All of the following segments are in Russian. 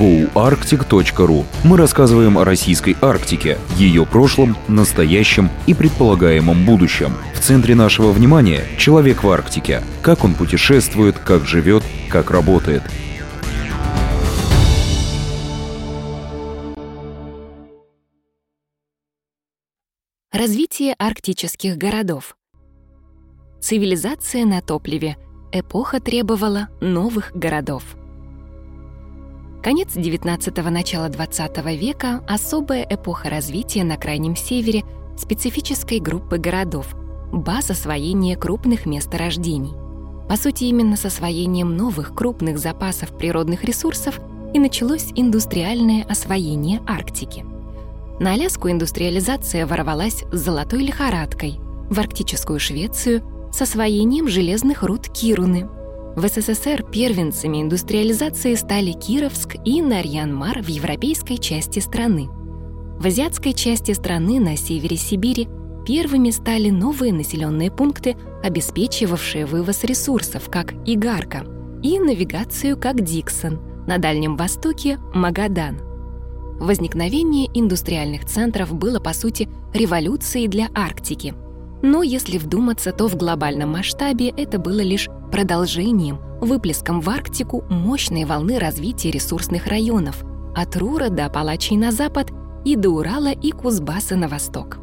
goarctic.ru мы рассказываем о российской Арктике, ее прошлом, настоящем и предполагаемом будущем. В центре нашего внимания – человек в Арктике. Как он путешествует, как живет, как работает. Развитие арктических городов. Цивилизация на топливе. Эпоха требовала новых городов. Конец XIX – начало XX века – особая эпоха развития на Крайнем Севере специфической группы городов, баз освоения крупных месторождений. По сути, именно с освоением новых крупных запасов природных ресурсов и началось индустриальное освоение Арктики. На Аляску индустриализация ворвалась с золотой лихорадкой, в арктическую Швецию – с освоением железных руд Кируны – в СССР первенцами индустриализации стали Кировск и Нарьян-Мар в европейской части страны. В азиатской части страны на севере Сибири первыми стали новые населенные пункты, обеспечивавшие вывоз ресурсов, как Игарка, и навигацию, как Диксон, на Дальнем Востоке – Магадан. Возникновение индустриальных центров было, по сути, революцией для Арктики. Но если вдуматься, то в глобальном масштабе это было лишь продолжением, выплеском в Арктику мощной волны развития ресурсных районов от Рура до Апалачей на запад и до Урала и Кузбасса на восток.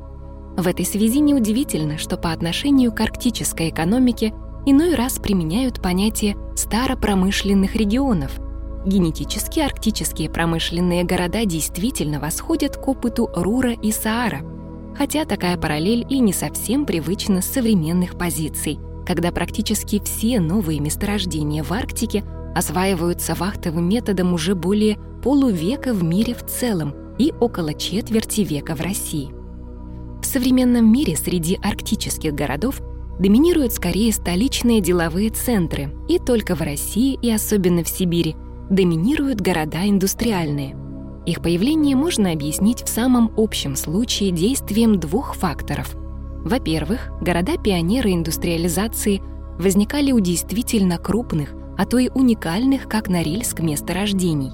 В этой связи неудивительно, что по отношению к арктической экономике иной раз применяют понятие старопромышленных регионов. Генетически арктические промышленные города действительно восходят к опыту Рура и Саара, хотя такая параллель и не совсем привычна с современных позиций – когда практически все новые месторождения в Арктике осваиваются вахтовым методом уже более полувека в мире в целом и около четверти века в России. В современном мире среди арктических городов доминируют скорее столичные деловые центры, и только в России и особенно в Сибири доминируют города индустриальные. Их появление можно объяснить в самом общем случае действием двух факторов – во-первых, города-пионеры индустриализации возникали у действительно крупных, а то и уникальных, как Норильск, месторождений.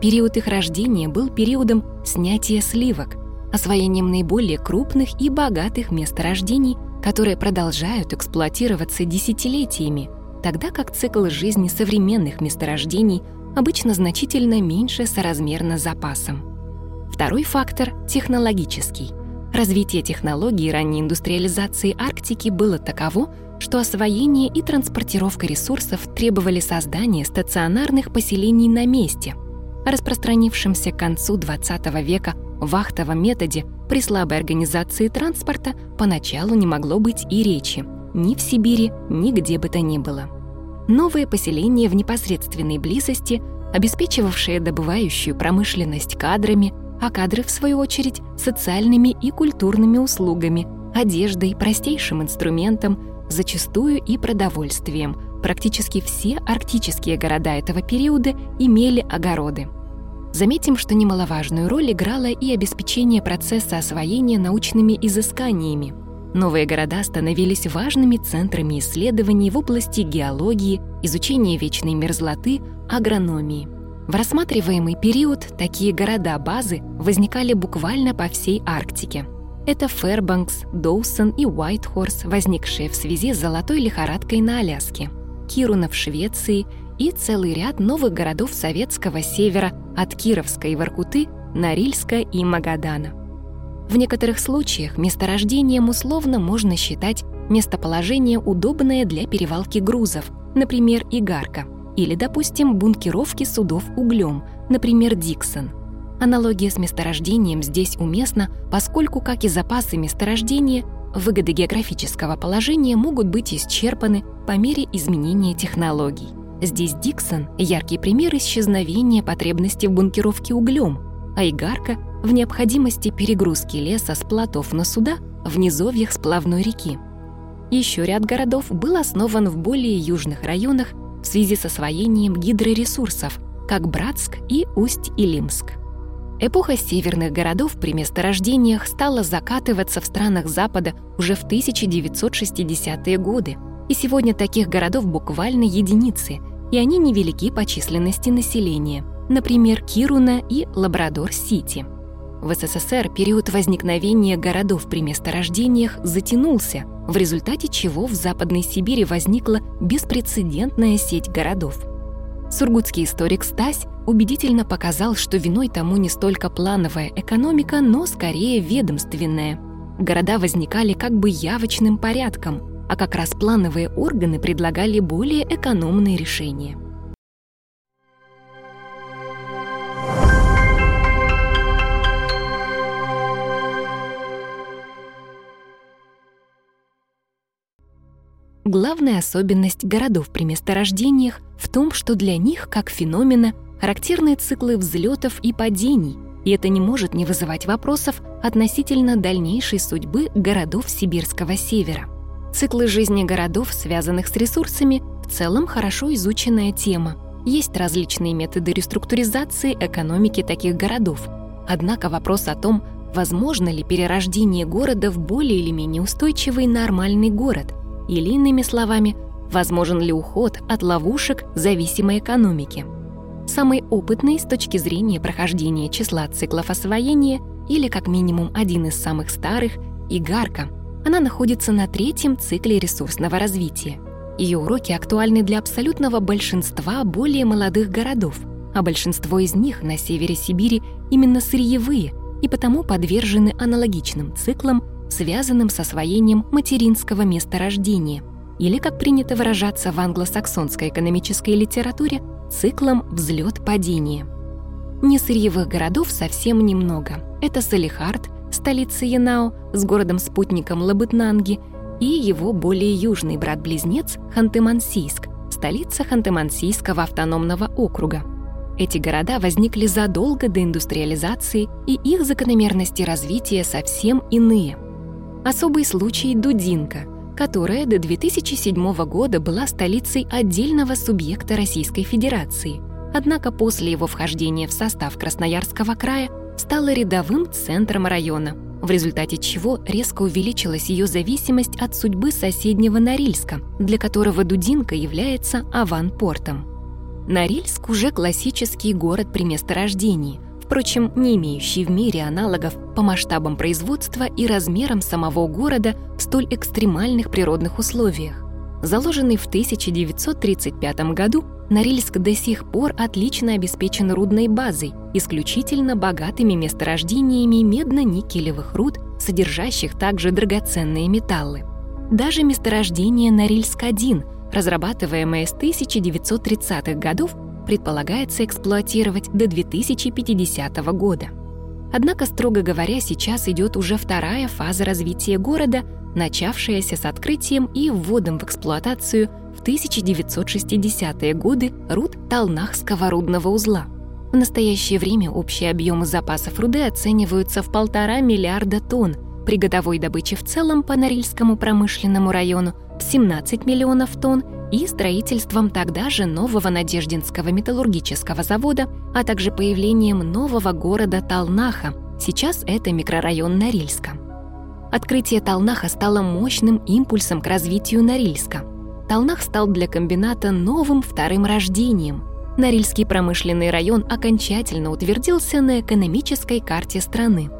Период их рождения был периодом снятия сливок, освоением наиболее крупных и богатых месторождений, которые продолжают эксплуатироваться десятилетиями, тогда как цикл жизни современных месторождений обычно значительно меньше соразмерно запасам. Второй фактор — технологический. Развитие технологий ранней индустриализации Арктики было таково, что освоение и транспортировка ресурсов требовали создания стационарных поселений на месте. О распространившемся к концу XX века вахтовом методе при слабой организации транспорта поначалу не могло быть и речи ни в Сибири, ни где бы то ни было. Новые поселения в непосредственной близости, обеспечивавшие добывающую промышленность кадрами, а кадры, в свою очередь, социальными и культурными услугами, одеждой, простейшим инструментом, зачастую и продовольствием. Практически все арктические города этого периода имели огороды. Заметим, что немаловажную роль играло и обеспечение процесса освоения научными изысканиями. Новые города становились важными центрами исследований в области геологии, изучения вечной мерзлоты, агрономии – в рассматриваемый период такие города-базы возникали буквально по всей Арктике. Это Фэрбанкс, Доусон и Уайтхорс, возникшие в связи с золотой лихорадкой на Аляске, Кируна в Швеции и целый ряд новых городов Советского Севера от Кировска и Воркуты, Норильска и Магадана. В некоторых случаях месторождением условно можно считать местоположение, удобное для перевалки грузов, например, Игарка – или, допустим, бункеровки судов углем, например, Диксон. Аналогия с месторождением здесь уместна, поскольку, как и запасы месторождения, выгоды географического положения могут быть исчерпаны по мере изменения технологий. Здесь Диксон – яркий пример исчезновения потребности в бункеровке углем, а Игарка – в необходимости перегрузки леса с плотов на суда в низовьях сплавной реки. Еще ряд городов был основан в более южных районах в связи с освоением гидроресурсов, как Братск и Усть-Илимск. Эпоха северных городов при месторождениях стала закатываться в странах Запада уже в 1960-е годы, и сегодня таких городов буквально единицы, и они невелики по численности населения. например, Кируна и Лабрадор-Сити. В СССР период возникновения городов при месторождениях затянулся, в результате чего в Западной Сибири возникла беспрецедентная сеть городов. Сургутский историк Стась убедительно показал, что виной тому не столько плановая экономика, но скорее ведомственная. Города возникали как бы явочным порядком, а как раз плановые органы предлагали более экономные решения. Главная особенность городов при месторождениях в том, что для них, как феномена, характерны циклы взлетов и падений, и это не может не вызывать вопросов относительно дальнейшей судьбы городов Сибирского севера. Циклы жизни городов, связанных с ресурсами, в целом хорошо изученная тема. Есть различные методы реструктуризации экономики таких городов. Однако вопрос о том, возможно ли перерождение города в более или менее устойчивый нормальный город – или, иными словами, возможен ли уход от ловушек зависимой экономики. Самый опытный с точки зрения прохождения числа циклов освоения или как минимум один из самых старых – Игарка. Она находится на третьем цикле ресурсного развития. Ее уроки актуальны для абсолютного большинства более молодых городов, а большинство из них на севере Сибири именно сырьевые и потому подвержены аналогичным циклам связанным с освоением материнского месторождения, или, как принято выражаться в англосаксонской экономической литературе, циклом взлет-падение. Несырьевых городов совсем немного. Это Салихард, столица Янао, с городом-спутником Лабытнанги, и его более южный брат-близнец Ханты-Мансийск, столица Ханты-Мансийского автономного округа. Эти города возникли задолго до индустриализации, и их закономерности развития совсем иные – Особый случай – Дудинка, которая до 2007 года была столицей отдельного субъекта Российской Федерации, однако после его вхождения в состав Красноярского края стала рядовым центром района, в результате чего резко увеличилась ее зависимость от судьбы соседнего Норильска, для которого Дудинка является аванпортом. Норильск уже классический город при месторождении – впрочем, не имеющий в мире аналогов по масштабам производства и размерам самого города в столь экстремальных природных условиях. Заложенный в 1935 году, Норильск до сих пор отлично обеспечен рудной базой, исключительно богатыми месторождениями медно-никелевых руд, содержащих также драгоценные металлы. Даже месторождение Норильск-1, разрабатываемое с 1930-х годов, предполагается эксплуатировать до 2050 года. Однако, строго говоря, сейчас идет уже вторая фаза развития города, начавшаяся с открытием и вводом в эксплуатацию в 1960-е годы руд Талнахского рудного узла. В настоящее время общие объемы запасов руды оцениваются в полтора миллиарда тонн, при годовой добыче в целом по Норильскому промышленному району в 17 миллионов тонн и строительством тогда же нового Надеждинского металлургического завода, а также появлением нового города Талнаха, сейчас это микрорайон Норильска. Открытие Талнаха стало мощным импульсом к развитию Норильска. Талнах стал для комбината новым вторым рождением. Норильский промышленный район окончательно утвердился на экономической карте страны.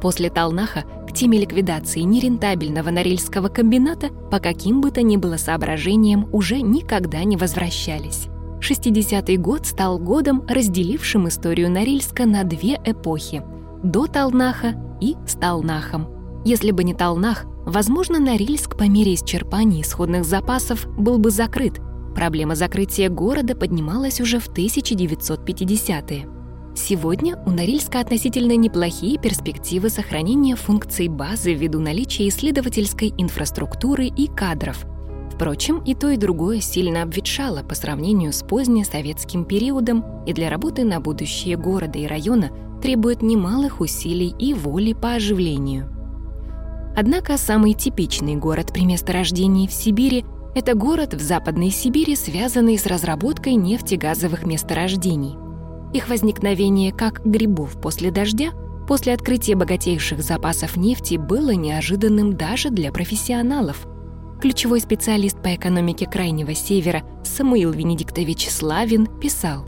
После Талнаха теме ликвидации нерентабельного Норильского комбината по каким бы то ни было соображениям уже никогда не возвращались. 60-й год стал годом, разделившим историю Норильска на две эпохи – до Талнаха и с Талнахом. Если бы не Талнах, возможно, Норильск по мере исчерпания исходных запасов был бы закрыт. Проблема закрытия города поднималась уже в 1950-е. Сегодня у Норильска относительно неплохие перспективы сохранения функций базы ввиду наличия исследовательской инфраструктуры и кадров. Впрочем, и то, и другое сильно обветшало по сравнению с позднесоветским периодом и для работы на будущее города и района требует немалых усилий и воли по оживлению. Однако самый типичный город при месторождении в Сибири – это город в Западной Сибири, связанный с разработкой нефтегазовых месторождений – их возникновение как грибов после дождя после открытия богатейших запасов нефти было неожиданным даже для профессионалов. Ключевой специалист по экономике Крайнего Севера Самуил Венедиктович Славин писал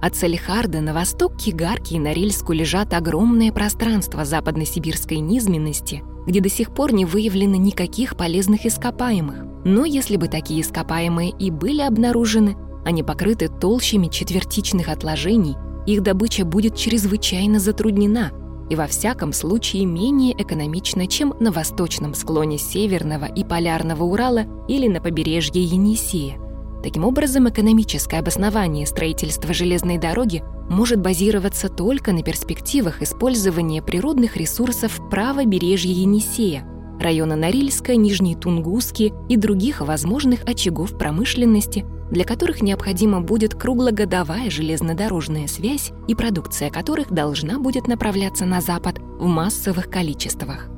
От Салихарда на восток к Игарке и Норильску лежат огромное пространство западно-сибирской низменности, где до сих пор не выявлено никаких полезных ископаемых. Но если бы такие ископаемые и были обнаружены, они покрыты толщами четвертичных отложений, их добыча будет чрезвычайно затруднена и во всяком случае менее экономична, чем на восточном склоне Северного и Полярного Урала или на побережье Енисея – Таким образом, экономическое обоснование строительства железной дороги может базироваться только на перспективах использования природных ресурсов правобережья Енисея, района Норильска, Нижней Тунгуски и других возможных очагов промышленности, для которых необходима будет круглогодовая железнодорожная связь и продукция которых должна будет направляться на Запад в массовых количествах.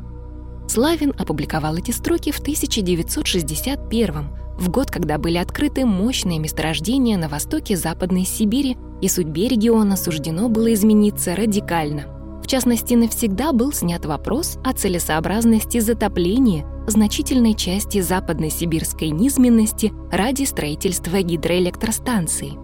Славин опубликовал эти строки в 1961 в год, когда были открыты мощные месторождения на востоке Западной Сибири, и судьбе региона суждено было измениться радикально. В частности, навсегда был снят вопрос о целесообразности затопления значительной части западной сибирской низменности ради строительства гидроэлектростанции.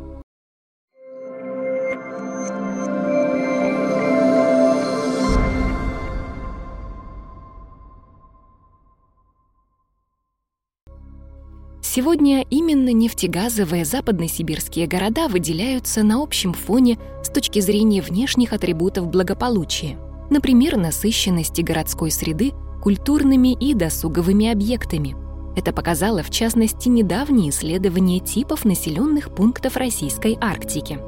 Сегодня именно нефтегазовые западносибирские города выделяются на общем фоне с точки зрения внешних атрибутов благополучия, например, насыщенности городской среды культурными и досуговыми объектами. Это показало, в частности, недавнее исследование типов населенных пунктов Российской Арктики.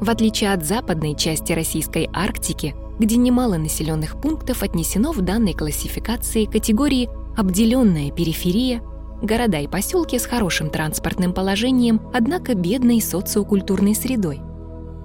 В отличие от западной части Российской Арктики, где немало населенных пунктов отнесено в данной классификации категории «обделенная периферия», Города и поселки с хорошим транспортным положением, однако бедной социокультурной средой.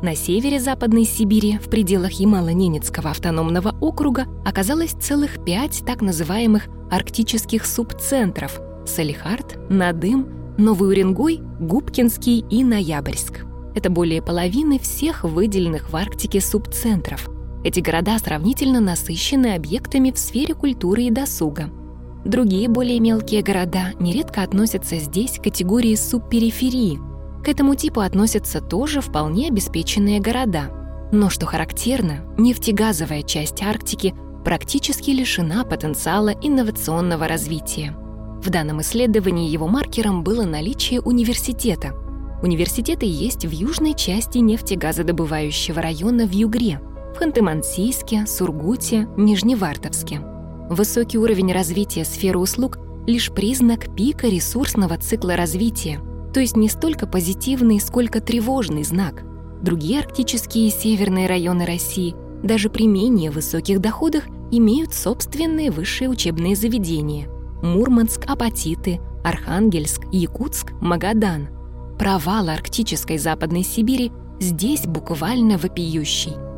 На севере Западной Сибири, в пределах Ямало-Ненецкого автономного округа, оказалось целых пять так называемых арктических субцентров – Салихард, Надым, Новый Уренгой, Губкинский и Ноябрьск. Это более половины всех выделенных в Арктике субцентров. Эти города сравнительно насыщены объектами в сфере культуры и досуга – Другие более мелкие города нередко относятся здесь к категории субпериферии. К этому типу относятся тоже вполне обеспеченные города. Но что характерно, нефтегазовая часть Арктики практически лишена потенциала инновационного развития. В данном исследовании его маркером было наличие университета. Университеты есть в южной части нефтегазодобывающего района в Югре, в Ханты-Мансийске, Сургуте, Нижневартовске. Высокий уровень развития сферы услуг — лишь признак пика ресурсного цикла развития, то есть не столько позитивный, сколько тревожный знак. Другие арктические и северные районы России даже при менее высоких доходах имеют собственные высшие учебные заведения — Мурманск, Апатиты, Архангельск, Якутск, Магадан. Провал арктической Западной Сибири здесь буквально вопиющий —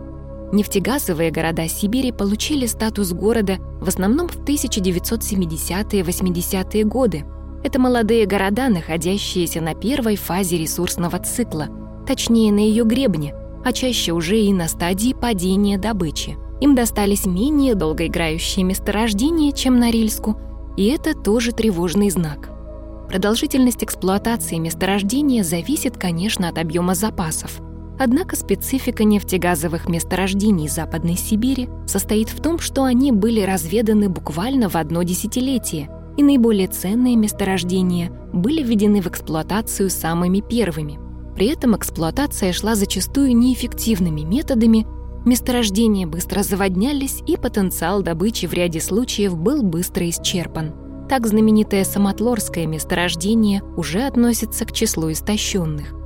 Нефтегазовые города Сибири получили статус города в основном в 1970-80-е годы. Это молодые города, находящиеся на первой фазе ресурсного цикла, точнее на ее гребне, а чаще уже и на стадии падения добычи. Им достались менее долгоиграющие месторождения, чем на Рильску, и это тоже тревожный знак. Продолжительность эксплуатации месторождения зависит, конечно, от объема запасов – Однако специфика нефтегазовых месторождений Западной Сибири состоит в том, что они были разведаны буквально в одно десятилетие, и наиболее ценные месторождения были введены в эксплуатацию самыми первыми. При этом эксплуатация шла зачастую неэффективными методами, месторождения быстро заводнялись, и потенциал добычи в ряде случаев был быстро исчерпан. Так знаменитое Самотлорское месторождение уже относится к числу истощенных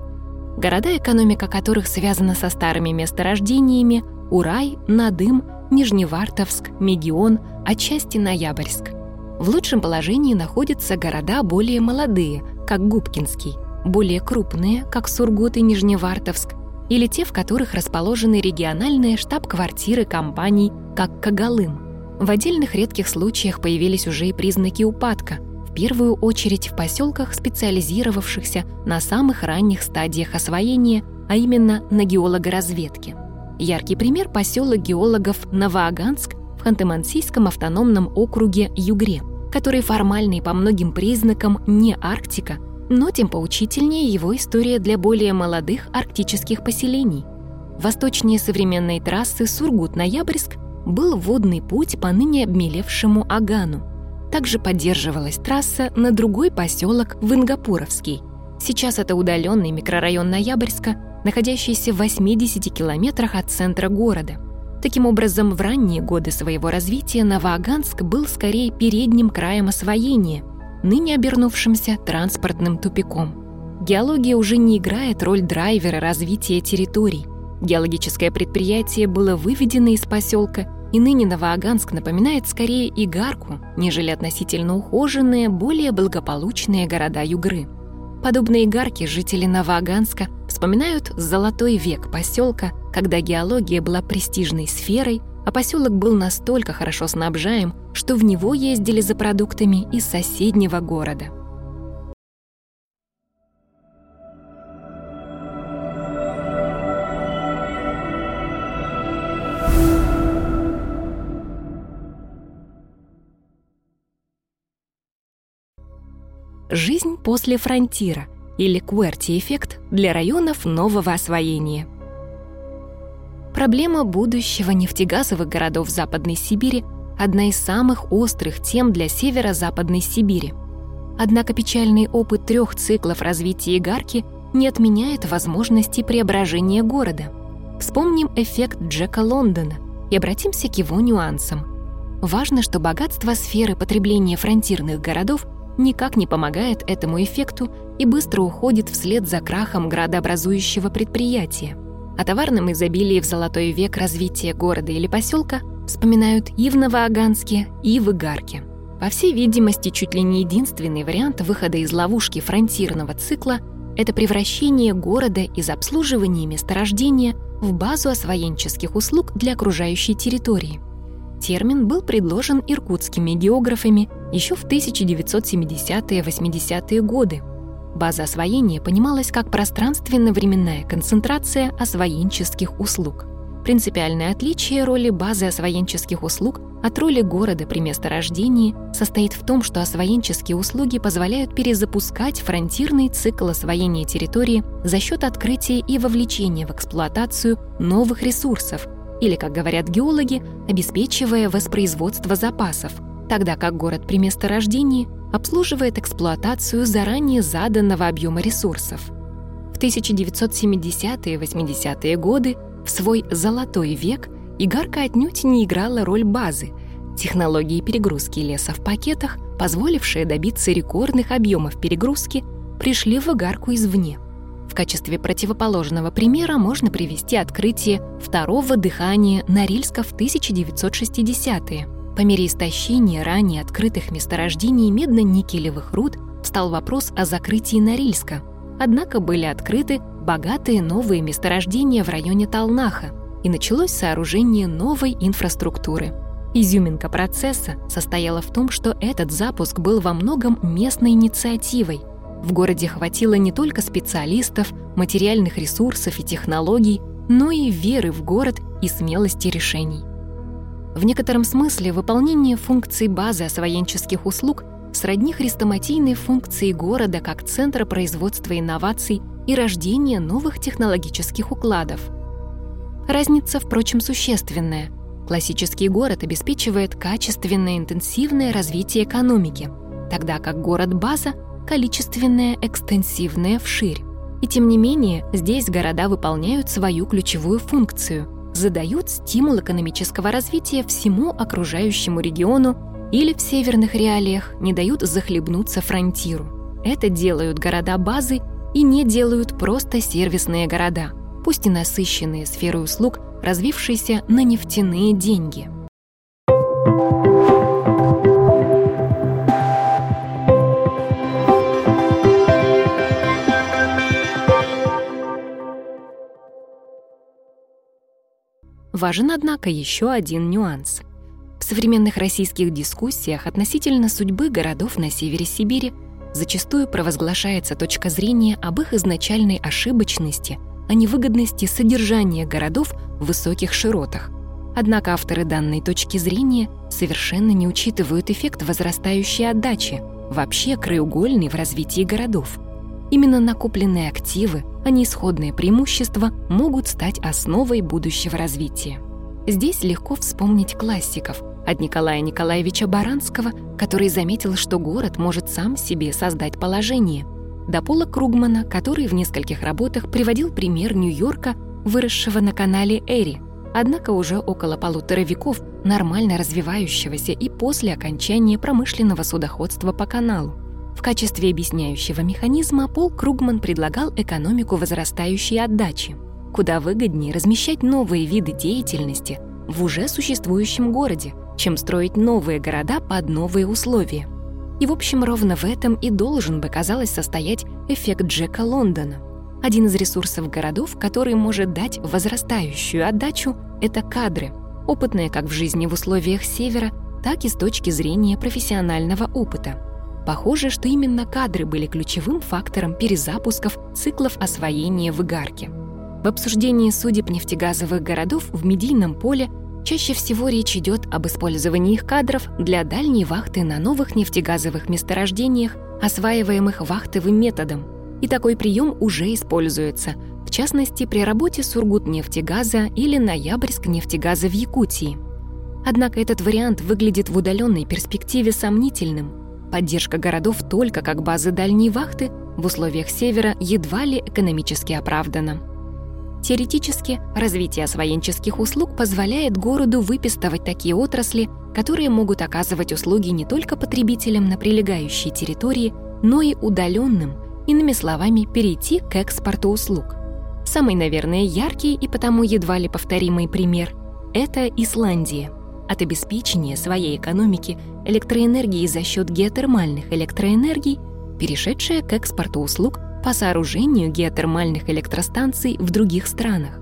города, экономика которых связана со старыми месторождениями Урай, Надым, Нижневартовск, Мегион, отчасти Ноябрьск. В лучшем положении находятся города более молодые, как Губкинский, более крупные, как Сургут и Нижневартовск, или те, в которых расположены региональные штаб-квартиры компаний, как Кагалым. В отдельных редких случаях появились уже и признаки упадка – первую очередь в поселках, специализировавшихся на самых ранних стадиях освоения, а именно на геологоразведке. Яркий пример – поселок геологов Новоаганск в Ханты-Мансийском автономном округе Югре, который формально и по многим признакам не Арктика, но тем поучительнее его история для более молодых арктических поселений – Восточнее современной трассы Сургут-Ноябрьск был водный путь по ныне обмелевшему Агану. Также поддерживалась трасса на другой поселок Вингапуровский. Сейчас это удаленный микрорайон Ноябрьска, находящийся в 80 километрах от центра города. Таким образом, в ранние годы своего развития Новоаганск был скорее передним краем освоения, ныне обернувшимся транспортным тупиком. Геология уже не играет роль драйвера развития территорий. Геологическое предприятие было выведено из поселка и ныне Новоаганск напоминает скорее игарку, нежели относительно ухоженные, более благополучные города Югры. Подобные игарки жители Новоаганска вспоминают золотой век поселка, когда геология была престижной сферой, а поселок был настолько хорошо снабжаем, что в него ездили за продуктами из соседнего города. Жизнь после фронтира или кверти-эффект для районов нового освоения. Проблема будущего нефтегазовых городов Западной Сибири – одна из самых острых тем для северо-западной Сибири. Однако печальный опыт трех циклов развития Игарки не отменяет возможности преображения города. Вспомним эффект Джека Лондона и обратимся к его нюансам. Важно, что богатство сферы потребления фронтирных городов – никак не помогает этому эффекту и быстро уходит вслед за крахом градообразующего предприятия. О товарном изобилии в золотой век развития города или поселка вспоминают и в Новоаганске, и в Игарке. По всей видимости, чуть ли не единственный вариант выхода из ловушки фронтирного цикла – это превращение города из обслуживания месторождения в базу освоенческих услуг для окружающей территории – Термин был предложен иркутскими географами еще в 1970-80-е годы. База освоения понималась как пространственно-временная концентрация освоенческих услуг. Принципиальное отличие роли базы освоенческих услуг от роли города при месторождении состоит в том, что освоенческие услуги позволяют перезапускать фронтирный цикл освоения территории за счет открытия и вовлечения в эксплуатацию новых ресурсов – или, как говорят геологи, обеспечивая воспроизводство запасов, тогда как город при месторождении обслуживает эксплуатацию заранее заданного объема ресурсов. В 1970-е и 80-е годы, в свой «золотой век», Игарка отнюдь не играла роль базы. Технологии перегрузки леса в пакетах, позволившие добиться рекордных объемов перегрузки, пришли в Игарку извне – в качестве противоположного примера можно привести открытие второго дыхания Норильска в 1960-е. По мере истощения ранее открытых месторождений медно-никелевых руд стал вопрос о закрытии Норильска. Однако были открыты богатые новые месторождения в районе Талнаха, и началось сооружение новой инфраструктуры. Изюминка процесса состояла в том, что этот запуск был во многом местной инициативой, в городе хватило не только специалистов, материальных ресурсов и технологий, но и веры в город и смелости решений. В некотором смысле выполнение функций базы освоенческих услуг сродни хрестоматийной функции города как центра производства инноваций и рождения новых технологических укладов. Разница, впрочем, существенная. Классический город обеспечивает качественное интенсивное развитие экономики, тогда как город-база количественное, экстенсивное вширь. И тем не менее, здесь города выполняют свою ключевую функцию, задают стимул экономического развития всему окружающему региону или в северных реалиях не дают захлебнуться фронтиру. Это делают города-базы и не делают просто сервисные города, пусть и насыщенные сферой услуг, развившиеся на нефтяные деньги – Важен, однако, еще один нюанс. В современных российских дискуссиях относительно судьбы городов на севере Сибири зачастую провозглашается точка зрения об их изначальной ошибочности, а невыгодности содержания городов в высоких широтах. Однако авторы данной точки зрения совершенно не учитывают эффект возрастающей отдачи, вообще краеугольный в развитии городов. Именно накопленные активы, а не исходные преимущества, могут стать основой будущего развития. Здесь легко вспомнить классиков, от Николая Николаевича Баранского, который заметил, что город может сам себе создать положение, до Пола Кругмана, который в нескольких работах приводил пример Нью-Йорка, выросшего на канале Эри, однако уже около полутора веков нормально развивающегося и после окончания промышленного судоходства по каналу. В качестве объясняющего механизма Пол Кругман предлагал экономику возрастающей отдачи, куда выгоднее размещать новые виды деятельности в уже существующем городе, чем строить новые города под новые условия. И, в общем, ровно в этом и должен бы, казалось, состоять эффект Джека Лондона. Один из ресурсов городов, который может дать возрастающую отдачу, это кадры, опытные как в жизни в условиях Севера, так и с точки зрения профессионального опыта. Похоже, что именно кадры были ключевым фактором перезапусков циклов освоения в Игарке. В обсуждении судеб нефтегазовых городов в медийном поле Чаще всего речь идет об использовании их кадров для дальней вахты на новых нефтегазовых месторождениях, осваиваемых вахтовым методом. И такой прием уже используется, в частности, при работе Сургутнефтегаза или Ноябрьск нефтегаза в Якутии. Однако этот вариант выглядит в удаленной перспективе сомнительным. Поддержка городов только как базы дальней вахты в условиях Севера едва ли экономически оправдана. Теоретически, развитие освоенческих услуг позволяет городу выпистывать такие отрасли, которые могут оказывать услуги не только потребителям на прилегающей территории, но и удаленным, иными словами, перейти к экспорту услуг. Самый, наверное, яркий и потому едва ли повторимый пример – это Исландия. От обеспечения своей экономики электроэнергией за счет геотермальных электроэнергий, перешедшая к экспорту услуг по сооружению геотермальных электростанций в других странах.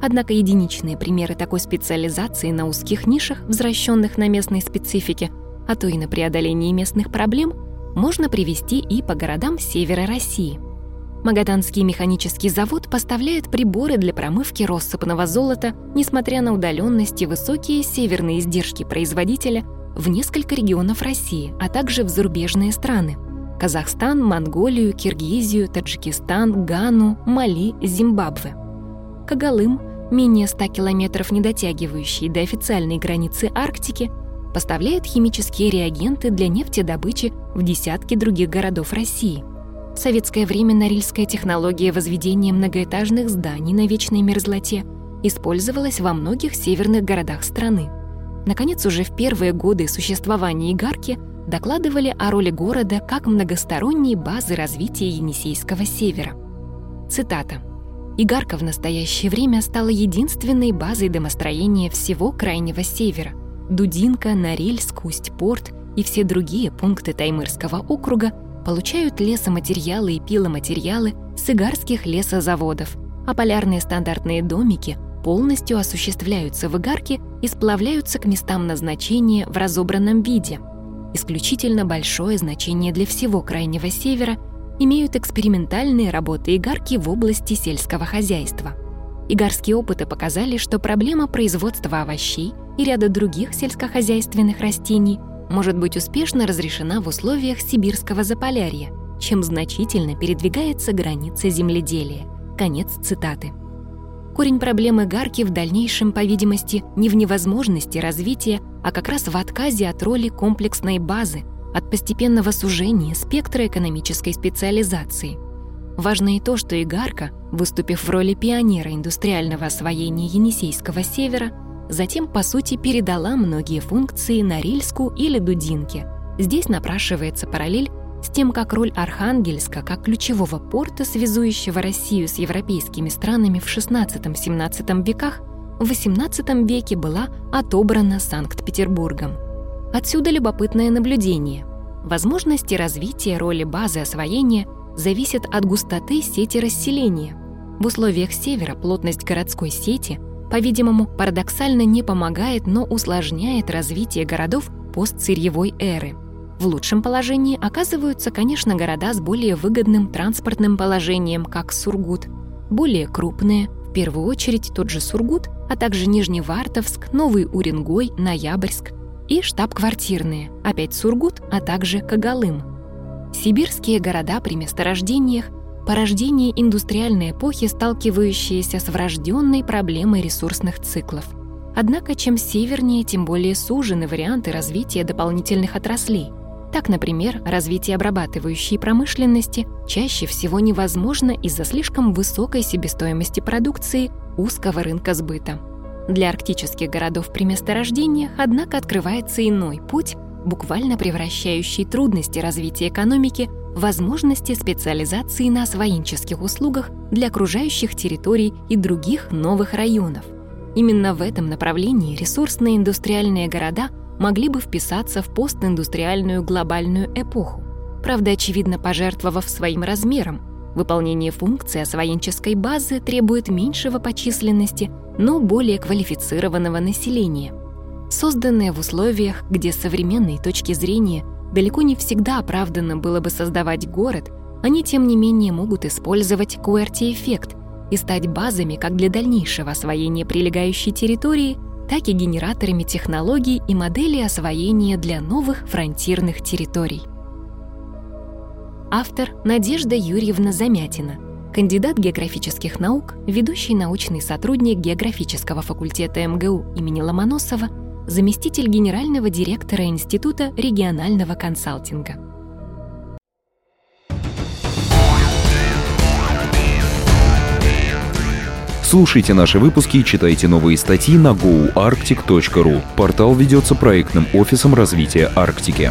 Однако единичные примеры такой специализации на узких нишах, возвращенных на местной специфике, а то и на преодолении местных проблем, можно привести и по городам севера России. Магаданский механический завод поставляет приборы для промывки россыпного золота, несмотря на удаленность и высокие северные издержки производителя в несколько регионов России, а также в зарубежные страны – Казахстан, Монголию, Киргизию, Таджикистан, Гану, Мали, Зимбабве. Кагалым, менее 100 километров не дотягивающий до официальной границы Арктики, поставляет химические реагенты для нефтедобычи в десятки других городов России. Советское время норильская технология возведения многоэтажных зданий на вечной мерзлоте использовалась во многих северных городах страны. Наконец, уже в первые годы существования Игарки – докладывали о роли города как многосторонней базы развития Енисейского севера. Цитата. «Игарка в настоящее время стала единственной базой домостроения всего Крайнего Севера. Дудинка, Норильск, Усть-Порт и все другие пункты Таймырского округа получают лесоматериалы и пиломатериалы с игарских лесозаводов, а полярные стандартные домики полностью осуществляются в Игарке и сплавляются к местам назначения в разобранном виде – исключительно большое значение для всего Крайнего Севера имеют экспериментальные работы игарки в области сельского хозяйства. Игарские опыты показали, что проблема производства овощей и ряда других сельскохозяйственных растений может быть успешно разрешена в условиях сибирского заполярья, чем значительно передвигается граница земледелия. Конец цитаты. Корень проблемы Гарки в дальнейшем, по видимости, не в невозможности развития, а как раз в отказе от роли комплексной базы, от постепенного сужения спектра экономической специализации. Важно и то, что Игарка, выступив в роли пионера индустриального освоения Енисейского севера, затем, по сути, передала многие функции Норильску или Дудинке. Здесь напрашивается параллель с тем, как роль Архангельска как ключевого порта, связующего Россию с европейскими странами в XVI-XVII веках, в XVIII веке была отобрана Санкт-Петербургом. Отсюда любопытное наблюдение. Возможности развития роли базы освоения зависят от густоты сети расселения. В условиях севера плотность городской сети, по-видимому, парадоксально не помогает, но усложняет развитие городов постсырьевой эры – в лучшем положении оказываются, конечно, города с более выгодным транспортным положением, как Сургут, более крупные, в первую очередь тот же Сургут, а также Нижневартовск, Новый Уренгой, Ноябрьск и штаб-квартирные, опять Сургут, а также Кагалым. Сибирские города при месторождениях порождение индустриальной эпохи, сталкивающееся с врожденной проблемой ресурсных циклов. Однако, чем севернее, тем более сужены варианты развития дополнительных отраслей. Так, например, развитие обрабатывающей промышленности чаще всего невозможно из-за слишком высокой себестоимости продукции узкого рынка сбыта. Для арктических городов при месторождениях, однако, открывается иной путь, буквально превращающий трудности развития экономики возможности специализации на освоенческих услугах для окружающих территорий и других новых районов. Именно в этом направлении ресурсные индустриальные города могли бы вписаться в постиндустриальную глобальную эпоху, правда, очевидно, пожертвовав своим размером. Выполнение функции освоенческой базы требует меньшего по численности но более квалифицированного населения, созданные в условиях, где с современной точки зрения далеко не всегда оправданно было бы создавать город, они тем не менее могут использовать QWERTY-эффект и стать базами как для дальнейшего освоения прилегающей территории, так и генераторами технологий и моделей освоения для новых фронтирных территорий. Автор Надежда Юрьевна Замятина – кандидат географических наук, ведущий научный сотрудник географического факультета МГУ имени Ломоносова, заместитель генерального директора Института регионального консалтинга. Слушайте наши выпуски и читайте новые статьи на goarctic.ru. Портал ведется проектным офисом развития Арктики.